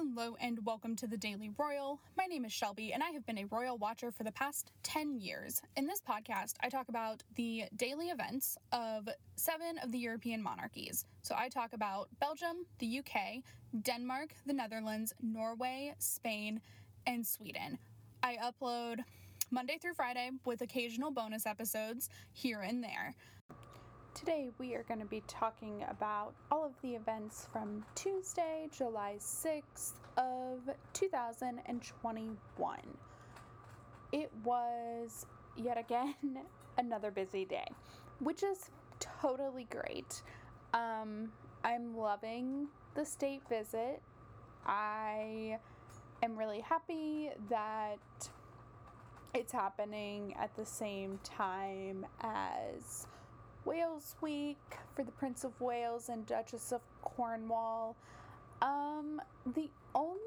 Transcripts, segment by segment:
Hello and welcome to the Daily Royal. My name is Shelby and I have been a royal watcher for the past 10 years. In this podcast, I talk about the daily events of seven of the European monarchies. So I talk about Belgium, the UK, Denmark, the Netherlands, Norway, Spain, and Sweden. I upload Monday through Friday with occasional bonus episodes here and there. Today, we are going to be talking about all of the events from Tuesday, July 6th of 2021. It was yet again another busy day, which is totally great. Um, I'm loving the state visit. I am really happy that it's happening at the same time as Wales Week for the Prince of Wales and Duchess of Cornwall. Um, the only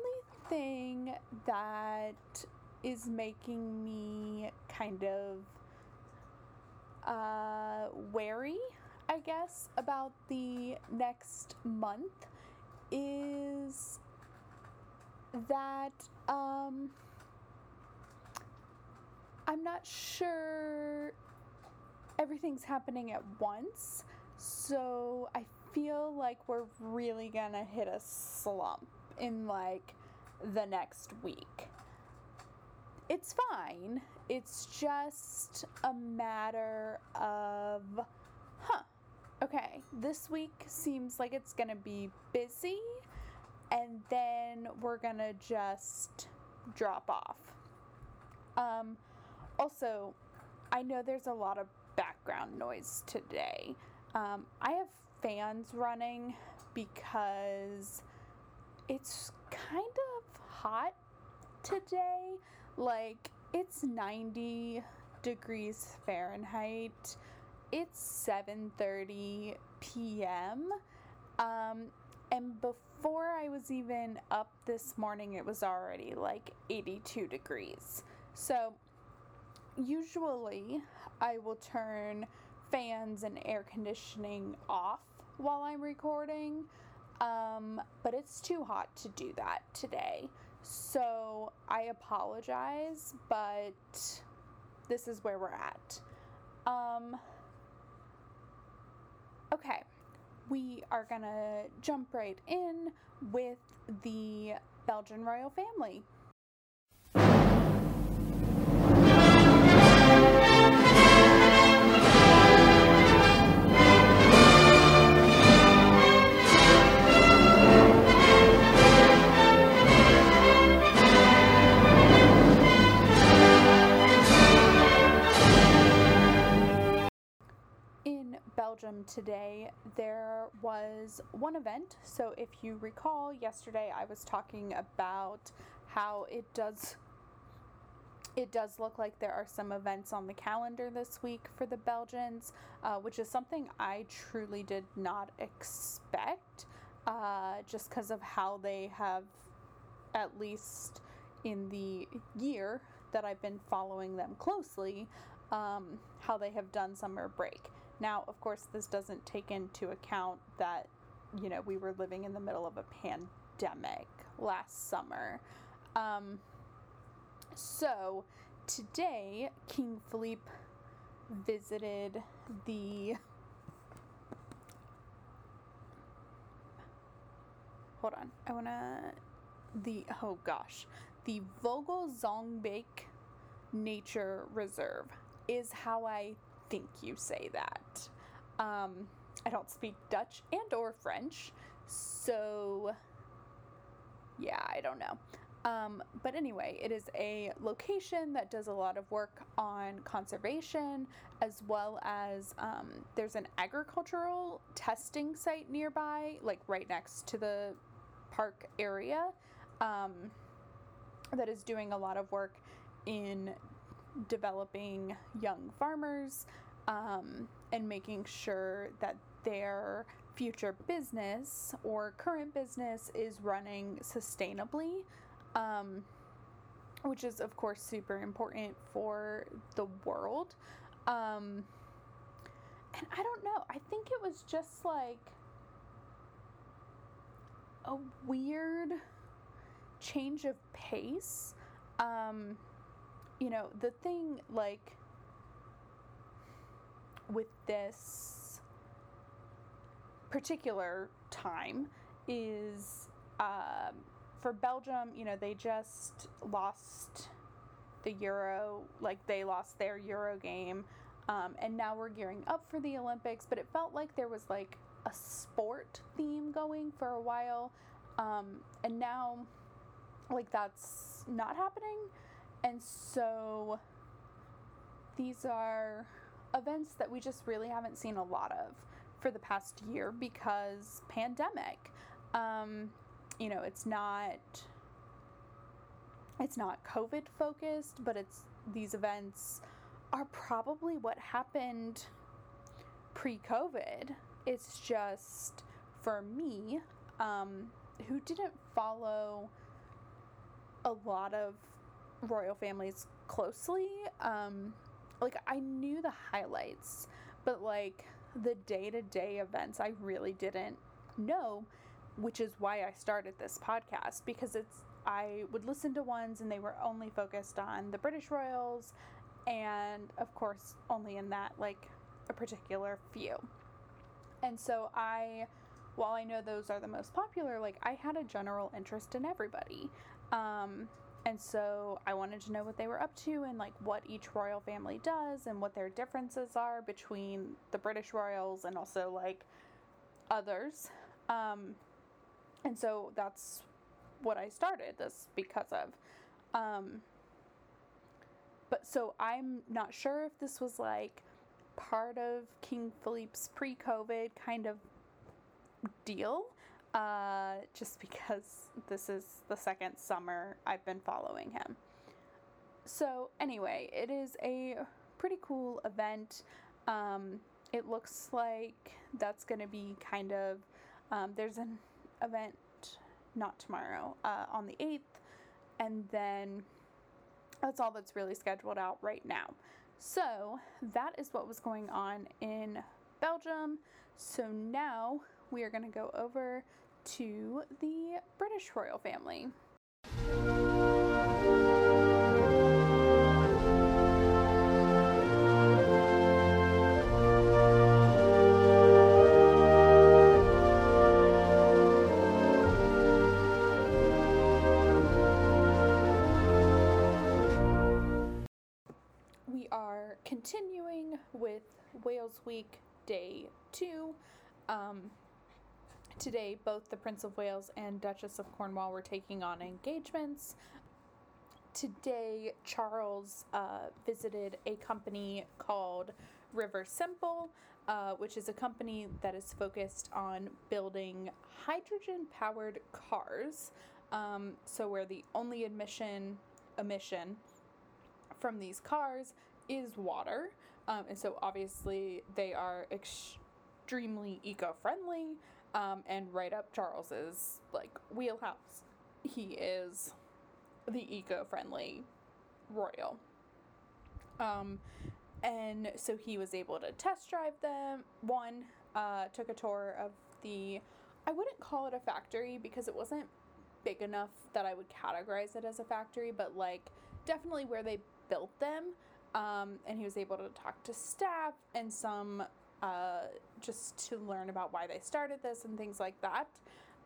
thing that is making me kind of uh, wary, I guess, about the next month is that um, I'm not sure everything's happening at once. So I feel like we're really gonna hit a slump in like the next week. It's fine. It's just a matter of, huh, okay, this week seems like it's gonna be busy, and then we're gonna just drop off. Um, also, I know there's a lot of background noise today. Um, I have fans running because it's kind of hot today. Like it's 90 degrees Fahrenheit. It's 7:30 p.m. Um, and before I was even up this morning, it was already like 82 degrees. So usually I will turn fans and air conditioning off while I'm recording, um, but it's too hot to do that today. So I apologize, but this is where we're at. Um, okay, we are gonna jump right in with the Belgian royal family. Belgium today, there was one event. So, if you recall, yesterday I was talking about how it does it does look like there are some events on the calendar this week for the Belgians, uh, which is something I truly did not expect, uh, just because of how they have, at least in the year that I've been following them closely, um, how they have done summer break. Now, of course, this doesn't take into account that, you know, we were living in the middle of a pandemic last summer. Um, so, today, King Philippe visited the. Hold on. I want to. The. Oh gosh. The Vogelzangbeek Nature Reserve is how I think you say that. Um, I don't speak Dutch and or French, so yeah, I don't know. Um, but anyway, it is a location that does a lot of work on conservation as well as um, there's an agricultural testing site nearby, like right next to the park area, um, that is doing a lot of work in developing young farmers um, and making sure that their future business or current business is running sustainably, um, which is, of course, super important for the world. Um, and I don't know, I think it was just like a weird change of pace. Um, you know, the thing like with this particular time is um, for Belgium, you know, they just lost the Euro, like they lost their Euro game. Um, and now we're gearing up for the Olympics, but it felt like there was like a sport theme going for a while. Um, and now, like, that's not happening. And so these are events that we just really haven't seen a lot of for the past year because pandemic. Um, you know, it's not it's not COVID focused, but it's these events are probably what happened pre-COVID. It's just for me, um, who didn't follow a lot of royal families closely. Um, like I knew the highlights, but like the day-to-day events, I really didn't know, which is why I started this podcast because it's I would listen to ones and they were only focused on the British royals and of course only in that like a particular few. And so I while I know those are the most popular, like I had a general interest in everybody. Um, and so I wanted to know what they were up to and like what each royal family does and what their differences are between the British royals and also like others. Um, and so that's what I started this because of. Um, but so I'm not sure if this was like part of King Philippe's pre COVID kind of deal uh, just because this is the second summer I've been following him. So, anyway, it is a pretty cool event. Um, it looks like that's going to be kind of, um, there's an event not tomorrow, uh, on the 8th, and then that's all that's really scheduled out right now. So, that is what was going on in Belgium. So, now we are going to go over to the British royal family. We are continuing with Wales Week Day 2. Um, Today, both the Prince of Wales and Duchess of Cornwall were taking on engagements. Today, Charles uh, visited a company called Riversimple, uh, which is a company that is focused on building hydrogen powered cars. Um, so, where the only emission emission from these cars is water. Um, and so, obviously, they are extremely eco friendly um, and right up Charles's like wheelhouse. He is the eco-friendly royal. Um, and so he was able to test drive them. One uh, took a tour of the. I wouldn't call it a factory because it wasn't big enough that I would categorize it as a factory, but like definitely where they built them. Um, and he was able to talk to staff and some uh, just to learn about why they started this and things like that.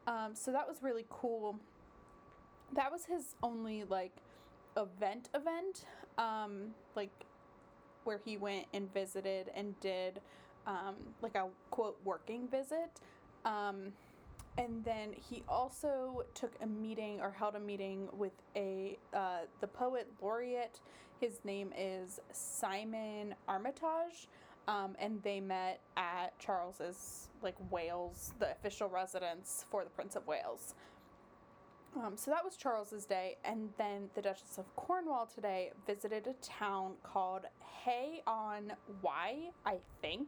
Um, so that was really cool. That was his only like event event, um, like where he went and visited and did um, like a quote working visit. Um, and then he also took a meeting or held a meeting with a uh, the poet laureate. His name is Simon Armitage. Um, and they met at Charles's like Wales, the official residence for the Prince of Wales. Um, so that was Charles's day, and then the Duchess of Cornwall today visited a town called Hay on Wye, I think,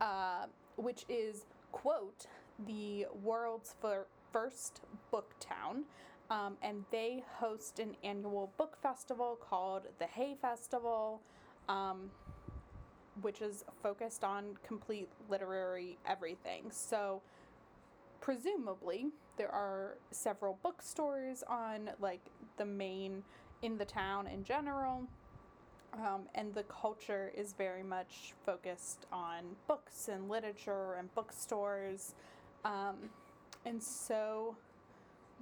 uh, which is quote the world's fir- first book town. Um, and they host an annual book festival called the Hay Festival. Um, which is focused on complete literary everything. So, presumably there are several bookstores on like the main in the town in general um, and the culture is very much focused on books and literature and bookstores um, and so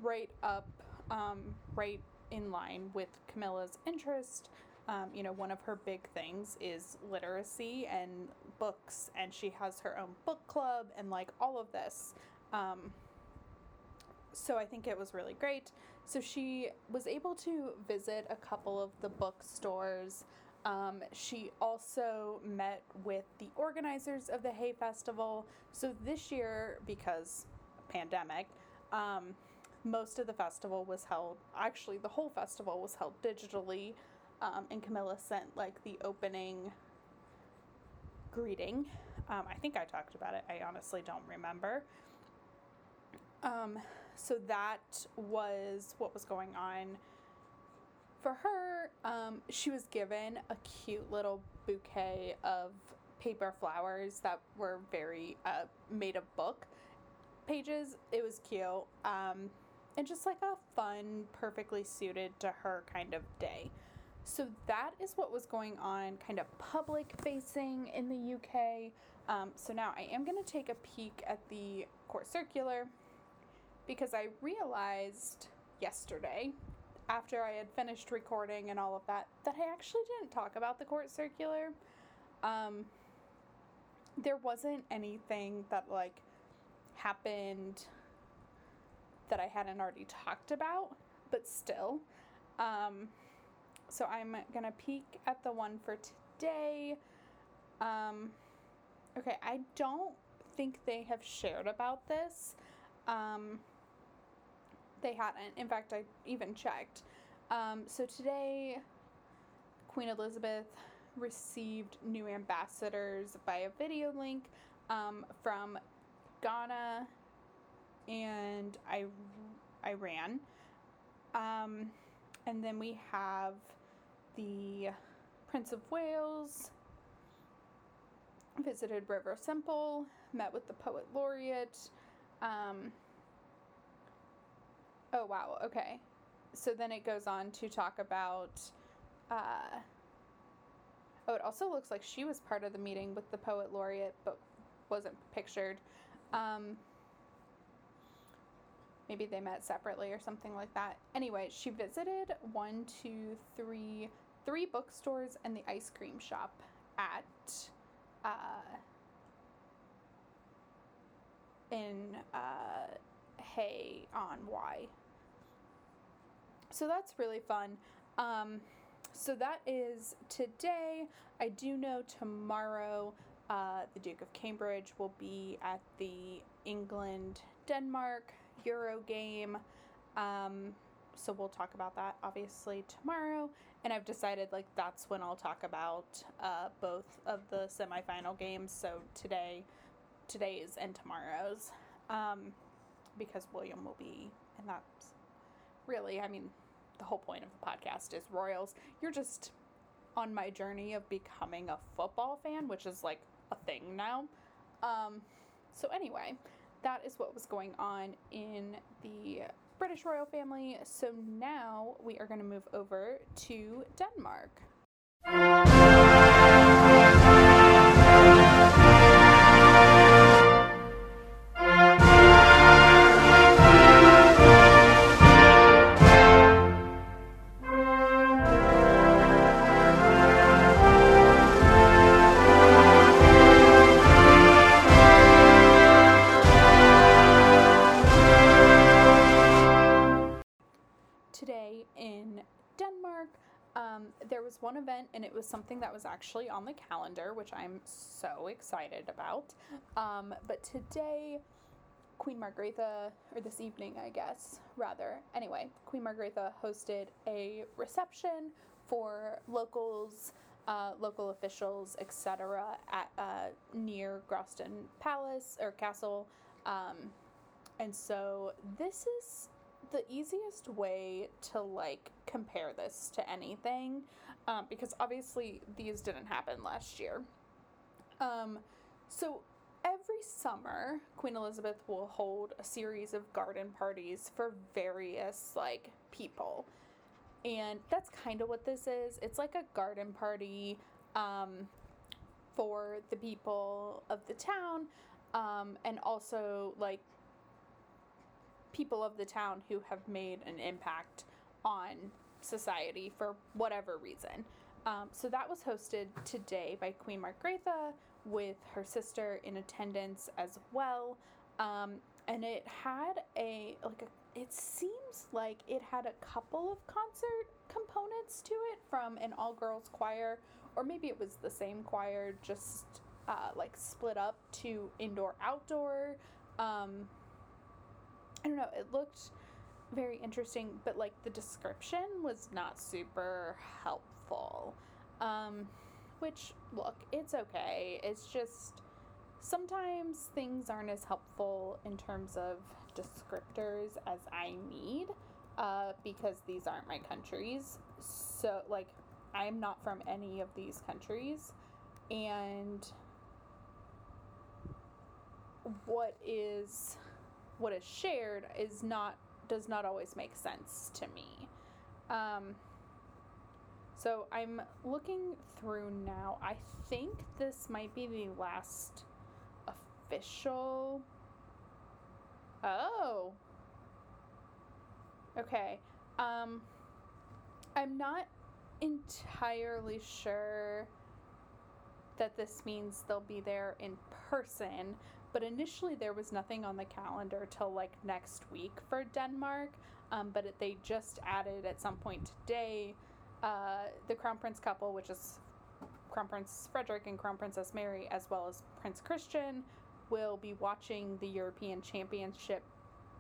right up um, right in line with camilla's interest um, you know one of her big things is literacy and books and she has her own book club and like all of this um, so I think it was really great. So she was able to visit a couple of the bookstores. Um, she also met with the organizers of the Hay Festival. So this year, because pandemic, um, most of the festival was held, actually, the whole festival was held digitally. Um, and Camilla sent like the opening greeting. Um, I think I talked about it. I honestly don't remember. Um, so that was what was going on for her. Um, she was given a cute little bouquet of paper flowers that were very uh, made of book pages. It was cute. Um, and just like a fun, perfectly suited to her kind of day. So that is what was going on, kind of public facing in the UK. Um, so now I am going to take a peek at the court circular because I realized yesterday, after I had finished recording and all of that, that I actually didn't talk about the court circular. Um, there wasn't anything that like happened that I hadn't already talked about, but still. Um, so I'm gonna peek at the one for today. Um, okay, I don't think they have shared about this. Um, they hadn't. In fact, I even checked. Um, so today, Queen Elizabeth received new ambassadors via video link um, from Ghana and I- Iran. Um, and then we have the Prince of Wales visited Riversimple, met with the poet laureate. Um, Oh, wow. Okay. So then it goes on to talk about. Uh, oh, it also looks like she was part of the meeting with the poet laureate, but wasn't pictured. Um, maybe they met separately or something like that. Anyway, she visited one, two, three, three bookstores and the ice cream shop at. Uh, in uh, Hay on Wye so that's really fun. Um, so that is today. I do know tomorrow uh, the Duke of Cambridge will be at the England Denmark Euro game. Um, so we'll talk about that obviously tomorrow. And I've decided like that's when I'll talk about uh, both of the semifinal games. So today, today's and tomorrow's, um, because William will be, and that's really, I mean, the whole point of the podcast is Royals. You're just on my journey of becoming a football fan, which is like a thing now. Um, so, anyway, that is what was going on in the British royal family. So, now we are going to move over to Denmark. One event and it was something that was actually on the calendar, which I'm so excited about. Um, but today, Queen Margrethe, or this evening, I guess, rather. Anyway, Queen Margrethe hosted a reception for locals, uh, local officials, etc., at uh, near Gråsten Palace or Castle. Um, and so this is the easiest way to like compare this to anything um, because obviously these didn't happen last year. Um, so every summer, Queen Elizabeth will hold a series of garden parties for various like people. And that's kind of what this is. It's like a garden party um, for the people of the town um, and also like people of the town who have made an impact on society for whatever reason. Um, so that was hosted today by Queen Margrethe with her sister in attendance as well. Um, and it had a like a, it seems like it had a couple of concert components to it from an all girls choir, or maybe it was the same choir, just uh, like split up to indoor outdoor. Um, I don't know. It looked very interesting, but like the description was not super helpful. Um, which, look, it's okay. It's just sometimes things aren't as helpful in terms of descriptors as I need uh, because these aren't my countries. So, like, I am not from any of these countries. And what is what is shared is not does not always make sense to me. Um, so I'm looking through now. I think this might be the last official. Oh. Okay. Um, I'm not entirely sure that this means they'll be there in person, but initially there was nothing on the calendar till like next week for Denmark. Um, but it, they just added at some point today uh, the Crown Prince couple, which is Crown Prince Frederick and Crown Princess Mary, as well as Prince Christian, will be watching the European Championship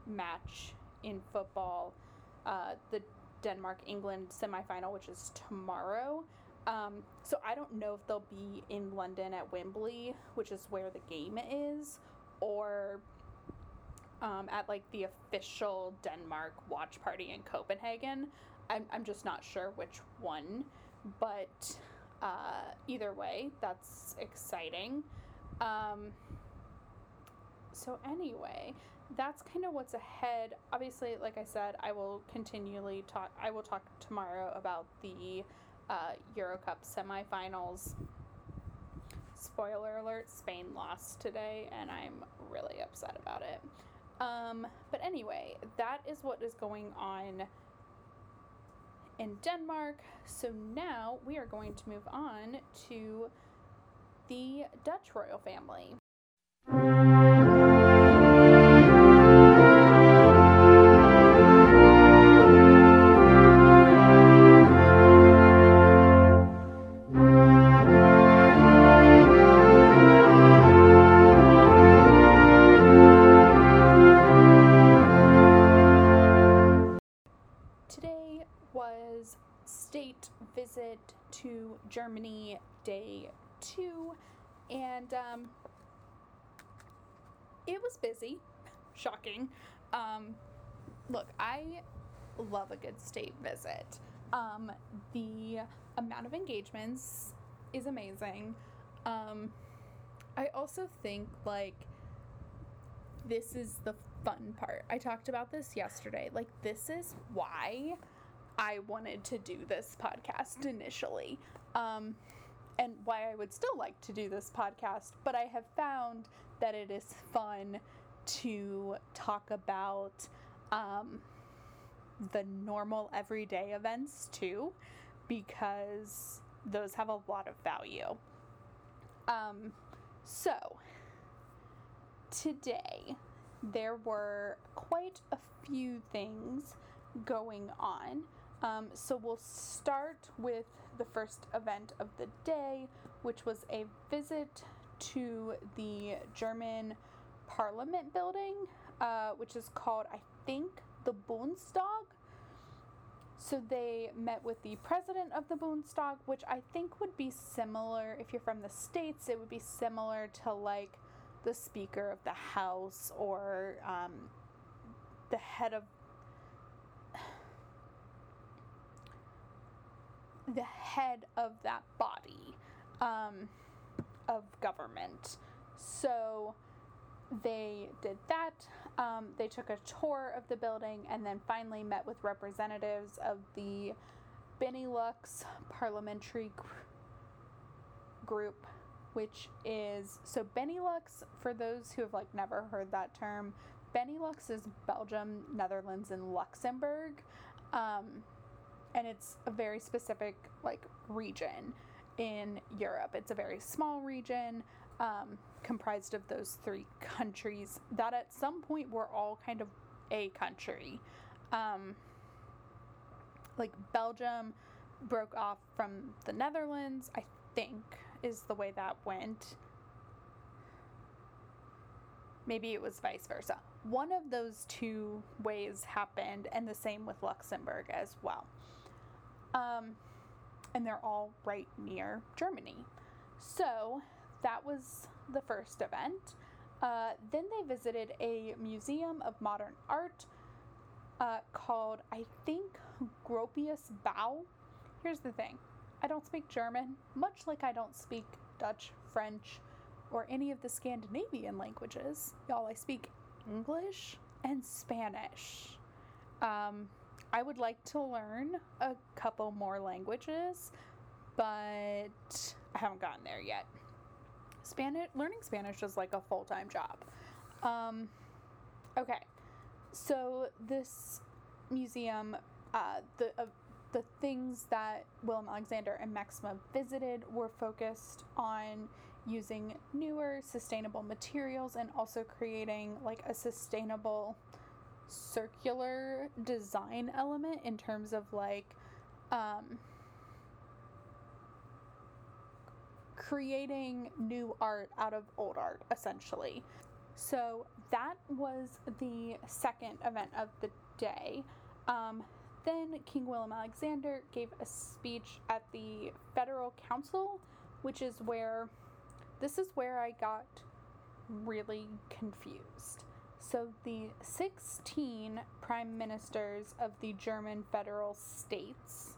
match in football, uh, the Denmark England semifinal, which is tomorrow. Um, so I don't know if they'll be in London at Wembley, which is where the game is, or um, at like the official Denmark watch party in Copenhagen. I'm, I'm just not sure which one, but uh, either way, that's exciting. Um, so, anyway, that's kind of what's ahead. Obviously, like I said, I will continually talk, I will talk tomorrow about the uh, Eurocup semifinals. Spoiler alert: Spain lost today, and I'm really upset about it. Um, but anyway, that is what is going on in Denmark. So now we are going to move on to the Dutch royal family. Engagements is amazing. Um, I also think like this is the fun part. I talked about this yesterday. Like, this is why I wanted to do this podcast initially um, and why I would still like to do this podcast. But I have found that it is fun to talk about um, the normal everyday events too, because those have a lot of value. Um, so, today there were quite a few things going on. Um, so, we'll start with the first event of the day, which was a visit to the German Parliament building, uh, which is called, I think, the Bundestag. So they met with the president of the Bundestag, which I think would be similar, if you're from the States, it would be similar to like the Speaker of the House or um, the head of the head of that body um, of government. So they did that. Um, they took a tour of the building and then finally met with representatives of the Benelux Parliamentary gr- Group, which is so Benelux. For those who have like never heard that term, Benelux is Belgium, Netherlands, and Luxembourg, um, and it's a very specific like region in Europe. It's a very small region um, comprised of those three countries that at some point were all kind of a country. Um, like Belgium broke off from the Netherlands, I think, is the way that went. Maybe it was vice versa. One of those two ways happened, and the same with Luxembourg as well. Um, and they're all right near Germany. So that was the first event. Uh, then they visited a museum of modern art uh, called, I think, Gropius Bau. Here's the thing I don't speak German, much like I don't speak Dutch, French, or any of the Scandinavian languages. Y'all, I speak English and Spanish. Um, I would like to learn a couple more languages, but I haven't gotten there yet. Spanish learning Spanish is like a full time job. Um, okay, so this museum, uh, the uh, the things that Willem Alexander and Maxima visited were focused on using newer sustainable materials and also creating like a sustainable circular design element in terms of like um, creating new art out of old art, essentially. So that was the second event of the day. Um, then King Willem Alexander gave a speech at the Federal Council, which is where this is where I got really confused. So the 16 prime ministers of the German federal states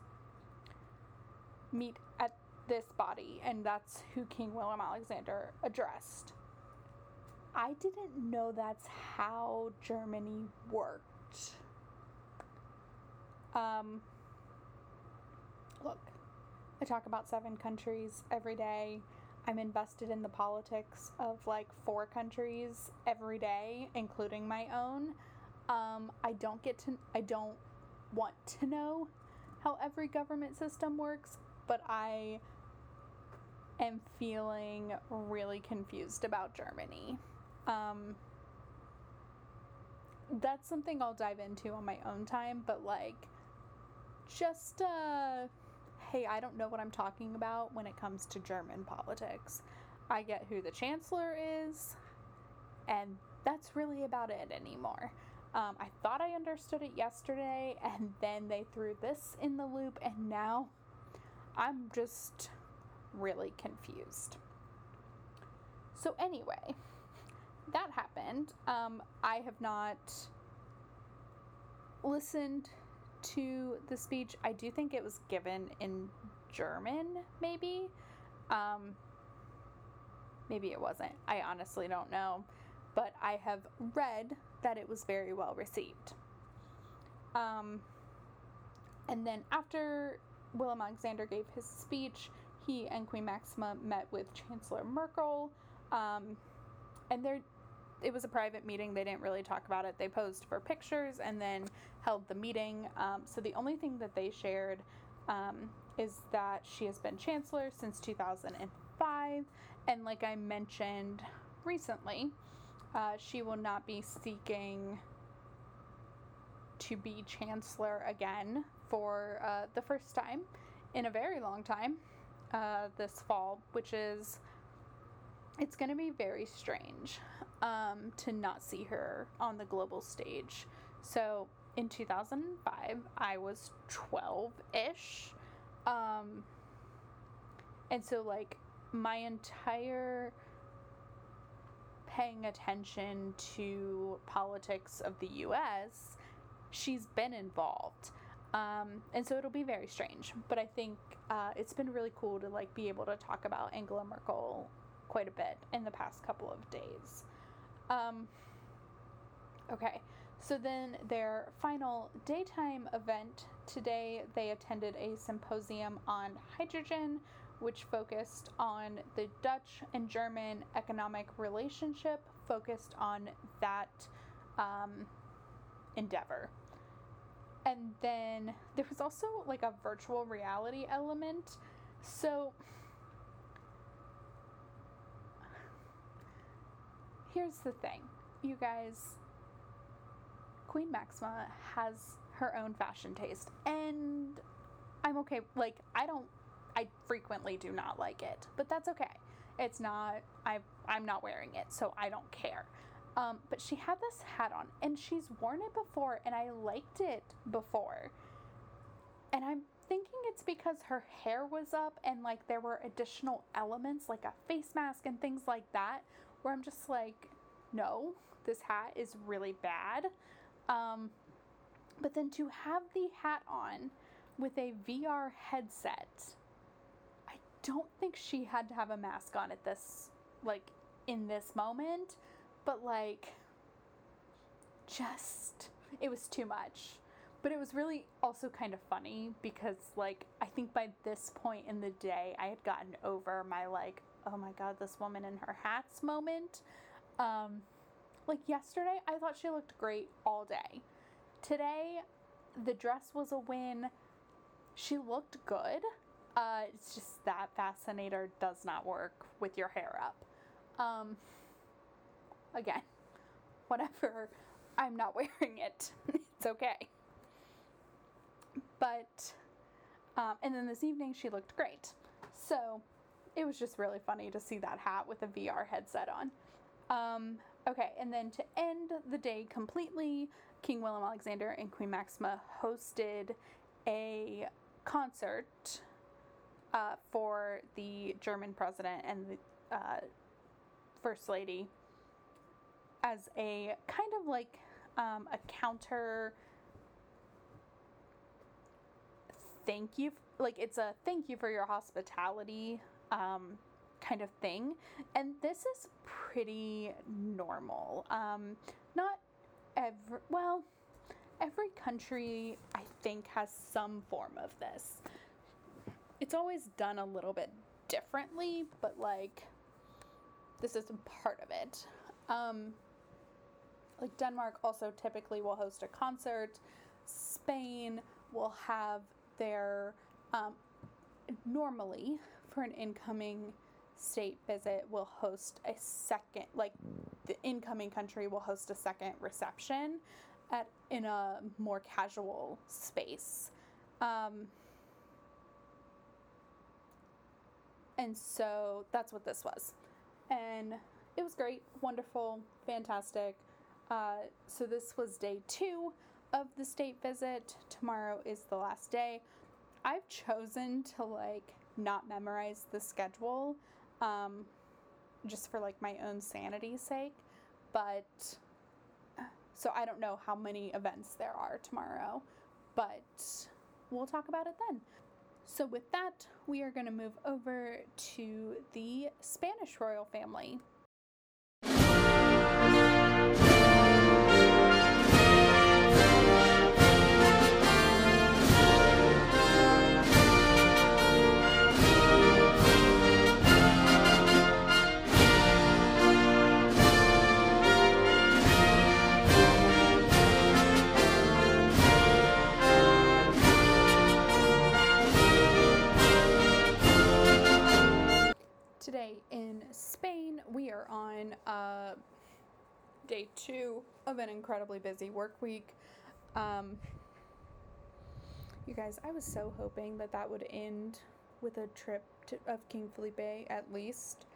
meet at this body, and that's who King Willem Alexander addressed. I didn't know that's how Germany worked. Um, look, I talk about seven countries every day. I'm invested in the politics of like four countries every day, including my own. Um, I don't get to, I don't want to know how every government system works, but I am feeling really confused about Germany. Um, that's something I'll dive into on my own time, but like, just, uh, hey, I don't know what I'm talking about when it comes to German politics. I get who the chancellor is, and that's really about it anymore. Um, I thought I understood it yesterday, and then they threw this in the loop, and now I'm just really confused. So, anyway, that happened. Um, I have not listened to the speech. I do think it was given in German, maybe. Um, maybe it wasn't. I honestly don't know. But I have read that it was very well received. Um, and then after Willem Alexander gave his speech, he and Queen Maxima met with Chancellor Merkel. Um, and there, it was a private meeting. They didn't really talk about it. They posed for pictures and then held the meeting. Um, so the only thing that they shared um, is that she has been chancellor since 2005. And like I mentioned recently, uh, she will not be seeking to be chancellor again for uh, the first time in a very long time uh, this fall, which is it's going to be very strange um, to not see her on the global stage. So in 2005, I was 12 ish. Um, and so, like, my entire paying attention to politics of the US, she's been involved. Um, and so it'll be very strange. But I think uh, it's been really cool to like be able to talk about Angela Merkel quite a bit in the past couple of days. Um, okay, so then their final daytime event today, they attended a symposium on hydrogen, which focused on the Dutch and German economic relationship, focused on that um, endeavor. And then there was also like a virtual reality element. So here's the thing, you guys. Queen Maxima has her own fashion taste, and I'm okay. Like, I don't, I frequently do not like it, but that's okay. It's not, I, I'm not wearing it, so I don't care. Um, but she had this hat on, and she's worn it before, and I liked it before. And I'm thinking it's because her hair was up, and like there were additional elements, like a face mask and things like that, where I'm just like, no, this hat is really bad. Um, but then to have the hat on with a VR headset, I don't think she had to have a mask on at this, like, in this moment, but like, just, it was too much. But it was really also kind of funny because, like, I think by this point in the day, I had gotten over my, like, oh my god, this woman in her hats moment. Um, like yesterday, I thought she looked great all day. Today, the dress was a win. She looked good. Uh, it's just that fascinator does not work with your hair up. Um, again, whatever. I'm not wearing it. it's okay. But, um, and then this evening she looked great. So it was just really funny to see that hat with a VR headset on. Um, okay, and then to end the day completely, King Willem Alexander and Queen Maxima hosted a concert uh, for the German president and the uh, First Lady as a kind of like um, a counter thank you like it's a thank you for your hospitality um, kind of thing. And this is pretty normal. Um, not every well every country i think has some form of this. It's always done a little bit differently but like this is part of it. Um, like denmark also typically will host a concert. Spain will have their um, normally for an incoming state visit will host a second like the incoming country will host a second reception at in a more casual space. Um, and so that's what this was. And it was great wonderful fantastic uh, so this was day two of the state visit tomorrow is the last day i've chosen to like not memorize the schedule um, just for like my own sanity's sake. But so I don't know how many events there are tomorrow, but we'll talk about it then. So, with that, we are going to move over to the Spanish royal family. On uh, day two of an incredibly busy work week. Um, you guys, I was so hoping that that would end with a trip to, of King Felipe at least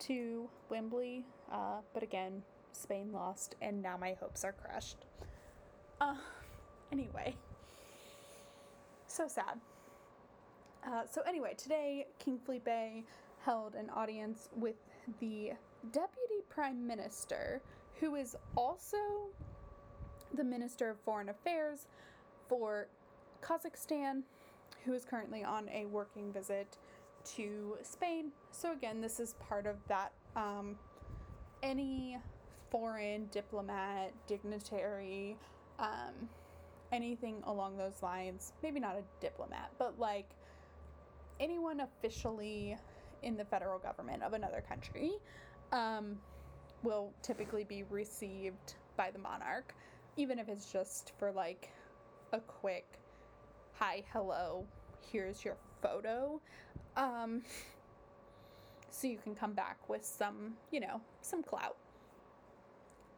to Wembley, uh, but again, Spain lost, and now my hopes are crushed. Uh, anyway, so sad. Uh, so anyway, today King Felipe held an audience with the Deputy Prime Minister, who is also the Minister of Foreign Affairs for Kazakhstan, who is currently on a working visit to Spain. So, again, this is part of that. Um, any foreign diplomat, dignitary, um, anything along those lines, maybe not a diplomat, but like anyone officially in the federal government of another country um, will typically be received by the monarch, even if it's just for like a quick hi, hello, here's your photo. Um, so you can come back with some, you know, some clout.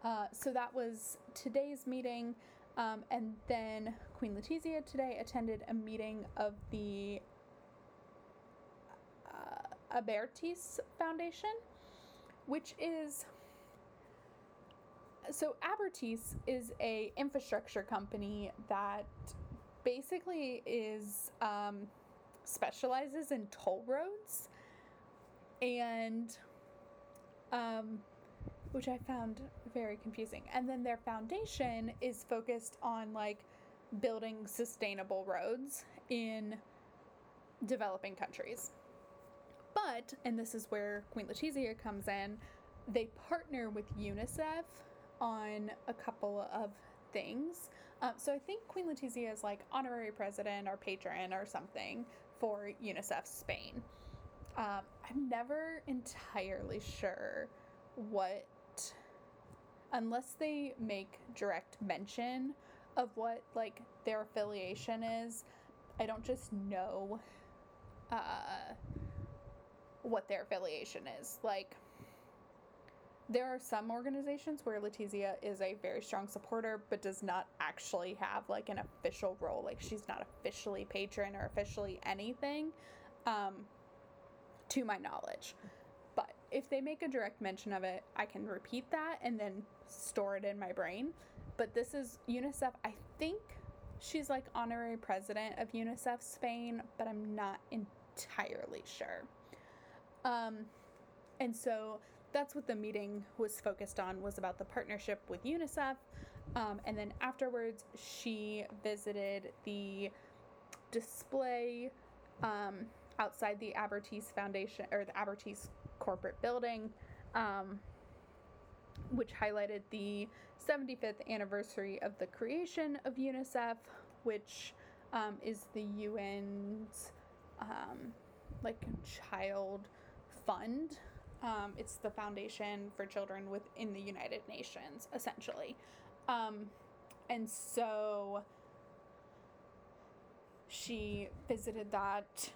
Uh, so that was today's meeting. Um, and then Queen Letizia today attended a meeting of the uh, Abertis Foundation, which is so Abertis is a infrastructure company that basically is um, specializes in toll roads and um, which I found very confusing. And then their foundation is focused on like building sustainable roads in developing countries. But, and this is where Queen Letizia comes in, they partner with UNICEF on a couple of things. Um, so I think Queen Letizia is like honorary president or patron or something for UNICEF Spain. Um, I'm never entirely sure what, unless they make direct mention of what like their affiliation is. I don't just know uh, what their affiliation is. Like, there are some organizations where Letizia is a very strong supporter, but does not actually have like an official role. Like, she's not officially patron or officially anything. Um, to my knowledge. But if they make a direct mention of it, I can repeat that and then store it in my brain. But this is UNICEF. I think she's like honorary president of UNICEF Spain, but I'm not entirely sure. Um, and so that's what the meeting was focused on was about the partnership with UNICEF. Um, and then afterwards, she visited the display um, outside the Abertis Foundation or the Abertis corporate building, um, which highlighted the 75th anniversary of the creation of UNICEF, which um, is the UN's um, like child fund. Um, it's the foundation for children within the United Nations, essentially. Um, and so she visited that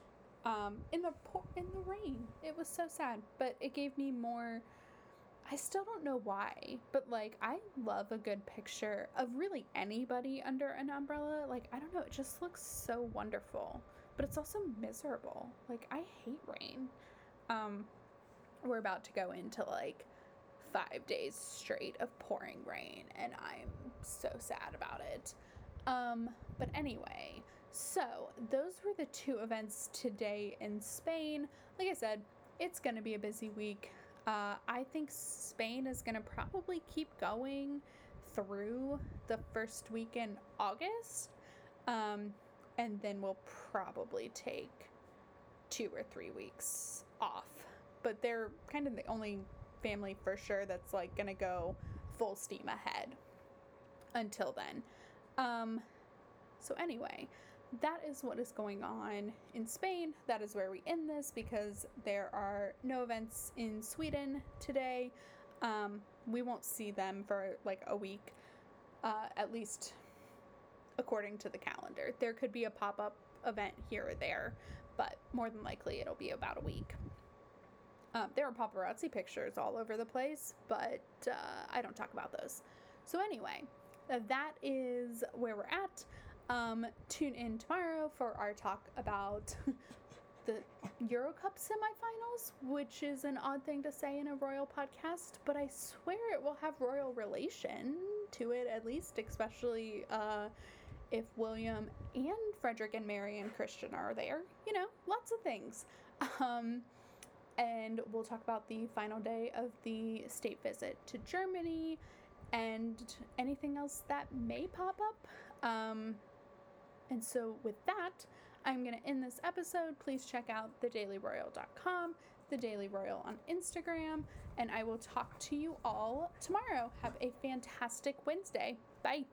um, in the por- in the rain. It was so sad, but it gave me more. I still don't know why, but like I love a good picture of really anybody under an umbrella. Like I don't know, it just looks so wonderful, but it's also miserable. Like I hate rain. Um, we're about to go into like five days straight of pouring rain, and I'm so sad about it. Um, but anyway, so, those were the two events today in Spain. Like I said, it's going to be a busy week. Uh, I think Spain is going to probably keep going through the first week in August. Um, and then we'll probably take two or three weeks off. But they're kind of the only family for sure that's like to go full steam ahead until then. Um, so, anyway, that is what is going on in Spain. That is where we end this because there are no events in Sweden today. Um, we won't see them for like a week, uh, at least according to the calendar. There could be a pop up event here or there, but more than likely it'll be about a week. Um, there are paparazzi pictures all over the place, but uh, I don't talk about those. So, anyway, that is where we're at. Um, tune in tomorrow for our talk about the Euro Cup semifinals, which is an odd thing to say in a royal podcast, but I swear it will have royal relation to it at least, especially uh, if William and Frederik and Mary and Christian are there. You know, lots of things. Um, and we'll talk about the final day of the state visit to Germany and anything else that may pop up. Um, and so, with that, I'm going to end this episode. Please check out thedailyroyal.com, the Daily Royal on Instagram, and I will talk to you all tomorrow. Have a fantastic Wednesday. Bye.